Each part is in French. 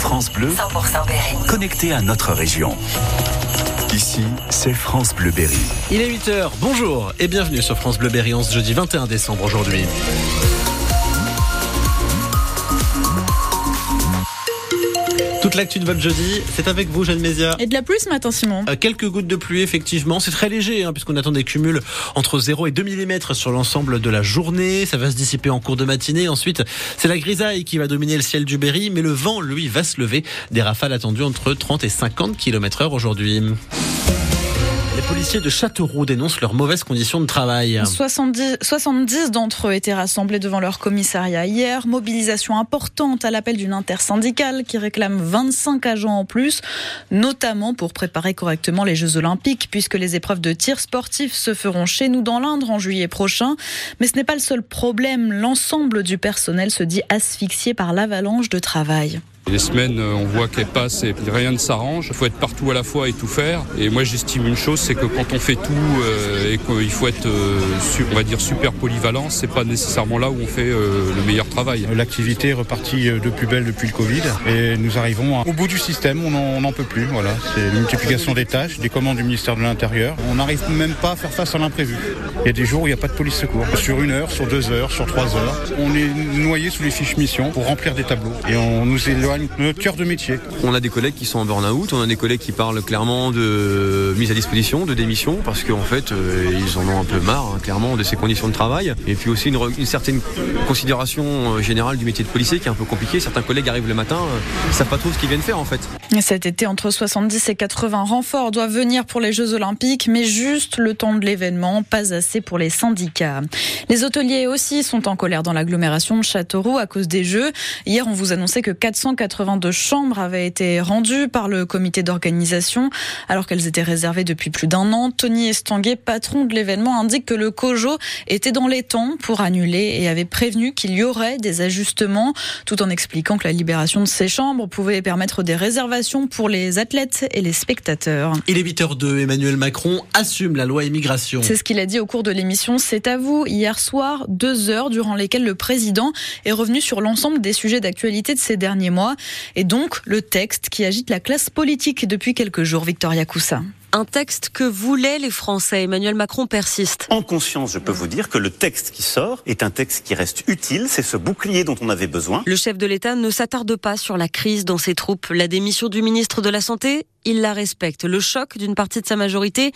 France Bleu, 100% Berry. Connecté à notre région. Ici, c'est France Bleu Berry. Il est 8h, bonjour et bienvenue sur France Bleu Berry, ce jeudi 21 décembre aujourd'hui. Toute l'actu de votre jeudi, c'est avec vous, Jeanne Mézia. Et de la pluie ce matin, Simon. Euh, quelques gouttes de pluie, effectivement. C'est très léger, hein, puisqu'on attend des cumuls entre 0 et 2 mm sur l'ensemble de la journée. Ça va se dissiper en cours de matinée. Ensuite, c'est la grisaille qui va dominer le ciel du Berry, mais le vent, lui, va se lever. Des rafales attendues entre 30 et 50 km heure aujourd'hui. Les policiers de Châteauroux dénoncent leurs mauvaises conditions de travail. 70, 70 d'entre eux étaient rassemblés devant leur commissariat hier. Mobilisation importante à l'appel d'une intersyndicale qui réclame 25 agents en plus, notamment pour préparer correctement les Jeux Olympiques, puisque les épreuves de tir sportif se feront chez nous dans l'Indre en juillet prochain. Mais ce n'est pas le seul problème. L'ensemble du personnel se dit asphyxié par l'avalanche de travail. Les semaines, euh, on voit qu'elles passent et rien ne s'arrange. Il faut être partout à la fois et tout faire. Et moi, j'estime une chose, c'est que quand on fait tout euh, et qu'il faut être, euh, on va dire, super polyvalent, c'est pas nécessairement là où on fait le meilleur travail. L'activité est repartie de plus belle depuis le Covid et nous arrivons au bout du système. On n'en peut plus. Voilà, c'est multiplication des tâches, des commandes du ministère de l'Intérieur. On n'arrive même pas à faire face à l'imprévu. Il y a des jours où il n'y a pas de police secours. Sur une heure, sur deux heures, sur trois heures, on est noyé sous les fiches missions pour remplir des tableaux et on nous notre cœur de métier. On a des collègues qui sont en burn-out, on a des collègues qui parlent clairement de mise à disposition, de démission, parce qu'en fait, euh, ils en ont un peu marre, hein, clairement, de ces conditions de travail. Et puis aussi une, certaine considération euh, générale du métier de policier qui est un peu compliqué. Certains collègues arrivent le matin, ne euh, savent pas trop ce qu'ils viennent faire en fait. Cet été, entre 70 et 80 renforts doivent venir pour les Jeux Olympiques, mais juste le temps de l'événement, pas assez pour les syndicats. Les hôteliers aussi sont en colère dans l'agglomération de Châteauroux à cause des Jeux. Hier, on vous annonçait que 480 82 chambres avaient été rendues par le comité d'organisation alors qu'elles étaient réservées depuis plus d'un an. Tony Estanguet, patron de l'événement, indique que le COJO était dans les temps pour annuler et avait prévenu qu'il y aurait des ajustements tout en expliquant que la libération de ces chambres pouvait permettre des réservations pour les athlètes et les spectateurs. Il est 8h02, Emmanuel Macron assume la loi immigration. C'est ce qu'il a dit au cours de l'émission C'est à vous hier soir, deux heures durant lesquelles le président est revenu sur l'ensemble des sujets d'actualité de ces derniers mois et donc le texte qui agite la classe politique depuis quelques jours, Victoria Coussa. Un texte que voulaient les Français. Emmanuel Macron persiste. En conscience, je peux vous dire que le texte qui sort est un texte qui reste utile. C'est ce bouclier dont on avait besoin. Le chef de l'État ne s'attarde pas sur la crise dans ses troupes. La démission du ministre de la Santé il la respecte. Le choc d'une partie de sa majorité,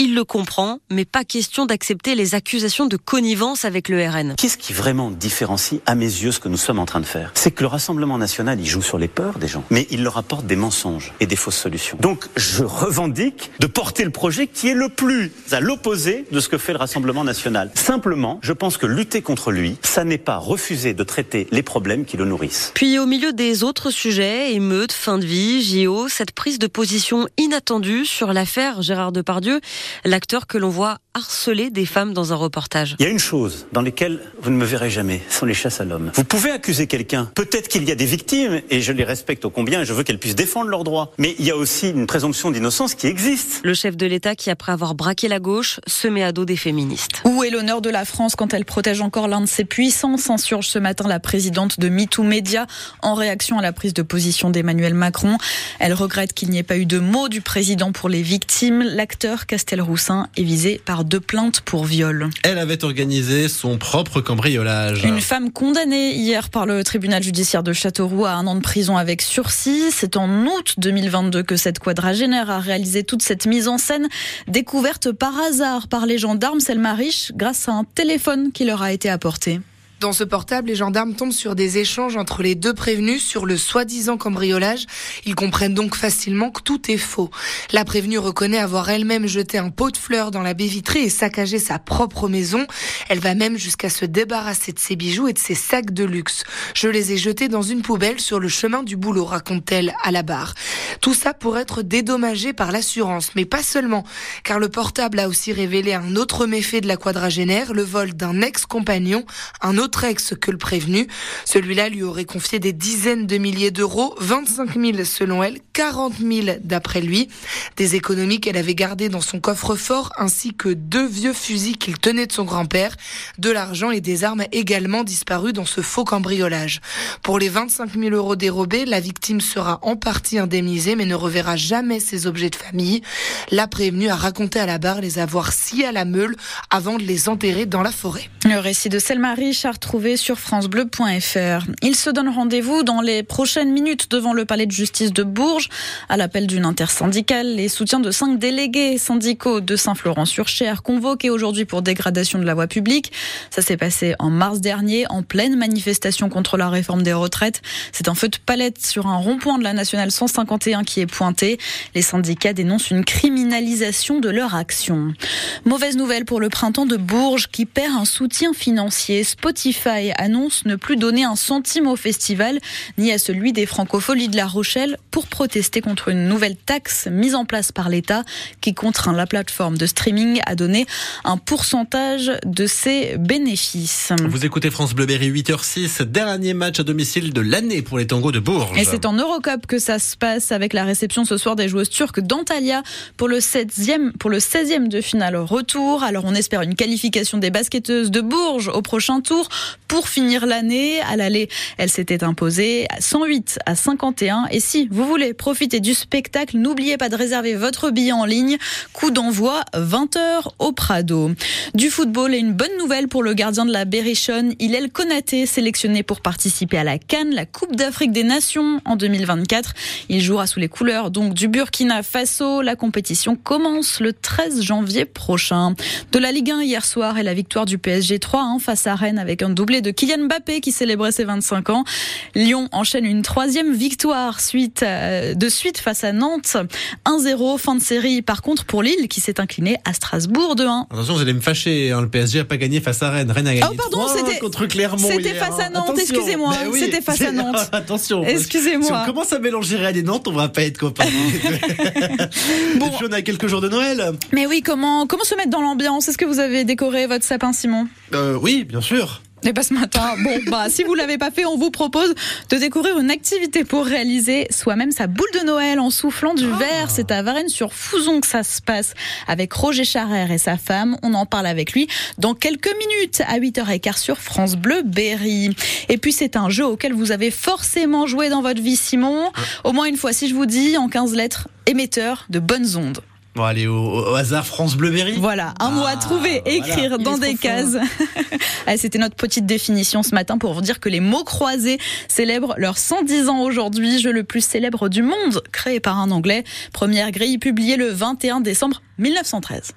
il le comprend, mais pas question d'accepter les accusations de connivence avec le RN. Qu'est-ce qui vraiment différencie à mes yeux ce que nous sommes en train de faire? C'est que le Rassemblement national, il joue sur les peurs des gens, mais il leur apporte des mensonges et des fausses solutions. Donc je revendique de porter le projet qui est le plus à l'opposé de ce que fait le Rassemblement national. Simplement, je pense que lutter contre lui, ça n'est pas refuser de traiter les problèmes qui le nourrissent. Puis au milieu des autres sujets, émeutes, fin de vie, JO, cette prise de position inattendue sur l'affaire Gérard Depardieu, l'acteur que l'on voit harceler des femmes dans un reportage. Il y a une chose dans laquelle vous ne me verrez jamais, ce sont les chasses à l'homme. Vous pouvez accuser quelqu'un, peut-être qu'il y a des victimes, et je les respecte au combien, et je veux qu'elles puissent défendre leurs droits, mais il y a aussi une présomption d'innocence qui existe. Le chef de l'État qui, après avoir braqué la gauche, se met à dos des féministes. Où est l'honneur de la France quand elle protège encore l'un de ses puissants s'insurge ce matin la présidente de MeToo Media en réaction à la prise de position d'Emmanuel Macron? Elle regrette qu'il n'y ait pas eu de mots du président pour les victimes. L'acteur Castelroussin est visé par deux plaintes pour viol. Elle avait organisé son propre cambriolage. Une femme condamnée hier par le tribunal judiciaire de Châteauroux à un an de prison avec sursis. C'est en août 2022 que cette quadragénaire a réalisé toute cette mise en scène, découverte par hasard par les gendarmes Selma Riche grâce à un téléphone qui leur a été apporté. Dans ce portable, les gendarmes tombent sur des échanges entre les deux prévenus sur le soi-disant cambriolage. Ils comprennent donc facilement que tout est faux. La prévenue reconnaît avoir elle-même jeté un pot de fleurs dans la baie vitrée et saccagé sa propre maison. Elle va même jusqu'à se débarrasser de ses bijoux et de ses sacs de luxe. Je les ai jetés dans une poubelle sur le chemin du boulot, raconte-t-elle à la barre. Tout ça pour être dédommagé par l'assurance, mais pas seulement, car le portable a aussi révélé un autre méfait de la quadragénaire, le vol d'un ex-compagnon, un autre autre ex que le prévenu. Celui-là lui aurait confié des dizaines de milliers d'euros, 25 000 selon elle, 40 000 d'après lui. Des économies qu'elle avait gardées dans son coffre-fort ainsi que deux vieux fusils qu'il tenait de son grand-père, de l'argent et des armes également disparus dans ce faux cambriolage. Pour les 25 000 euros dérobés, la victime sera en partie indemnisée mais ne reverra jamais ses objets de famille. La prévenue a raconté à la barre les avoir sciés à la meule avant de les enterrer dans la forêt. Le récit de Selma Rich a retrouvé sur francebleu.fr. Il se donne rendez-vous dans les prochaines minutes devant le palais de justice de Bourges à l'appel d'une intersyndicale. Les soutiens de cinq délégués syndicaux de Saint-Florent-sur-Cher convoqués aujourd'hui pour dégradation de la voie publique. Ça s'est passé en mars dernier en pleine manifestation contre la réforme des retraites. C'est un feu de palette sur un rond-point de la nationale 151 qui est pointé. Les syndicats dénoncent une criminalisation de leur action. Mauvaise nouvelle pour le printemps de Bourges qui perd un soutien financier. Spotify annonce ne plus donner un centime au festival ni à celui des francopholies de La Rochelle pour protester contre une nouvelle taxe mise en place par l'État qui contraint la plateforme de streaming à donner un pourcentage de ses bénéfices. Vous écoutez France Bleu Berry 8h06, dernier match à domicile de l'année pour les tangos de Bourges. Et c'est en Eurocup que ça se passe avec la réception ce soir des joueuses turques d'Antalya pour le 16e, pour le 16e de finale retour. Alors on espère une qualification des basketteuses de Bourges au prochain tour pour finir l'année. À l'aller, elle s'était imposée à 108 à 51. Et si vous voulez profiter du spectacle, n'oubliez pas de réserver votre billet en ligne. Coup d'envoi 20h au Prado. Du football et une bonne nouvelle pour le gardien de la Berrichonne, Hillel Konaté, sélectionné pour participer à la Cannes, la Coupe d'Afrique des Nations en 2024. Il jouera sous les couleurs donc du Burkina Faso. La compétition commence le 13 janvier prochain. De la Ligue 1 hier soir et la victoire du PSG 3 face à Rennes avec un doublé de Kylian Mbappé qui célébrait ses 25 ans. Lyon enchaîne une troisième victoire suite euh, de suite face à Nantes. 1-0 fin de série par contre pour Lille qui s'est incliné à Strasbourg 2-1. Attention, vous allez me fâcher. Hein. Le PSG a pas gagné face à Rennes. Rennes a gagné oh, pardon, c'était contre Clermont. C'était face à Nantes. Excusez-moi. Ben oui, c'était face à Nantes. Attention. Excusez-moi. Si on commence à mélanger Rennes et Nantes, on va pas être copains. bon. Et puis on a quelques jours de Noël. Mais oui, comment comment se mettre dans l'ambiance? Est-ce que vous avez décoré votre sapin, Simon? Euh, Oui, bien sûr. Et pas ce matin. Bon, bah, si vous l'avez pas fait, on vous propose de découvrir une activité pour réaliser soi-même sa boule de Noël en soufflant du verre. C'est à Varennes-sur-Fouzon que ça se passe avec Roger Charrer et sa femme. On en parle avec lui dans quelques minutes à 8h15 sur France Bleu Berry. Et puis, c'est un jeu auquel vous avez forcément joué dans votre vie, Simon. Au moins une fois, si je vous dis en 15 lettres, émetteur de bonnes ondes. Bon, allez, au, hasard, France Bleuberry. Voilà, un mot à ah, trouver, écrire dans des cases. C'était notre petite définition ce matin pour vous dire que les mots croisés célèbrent leurs 110 ans aujourd'hui, jeu le plus célèbre du monde, créé par un Anglais. Première grille publiée le 21 décembre 1913.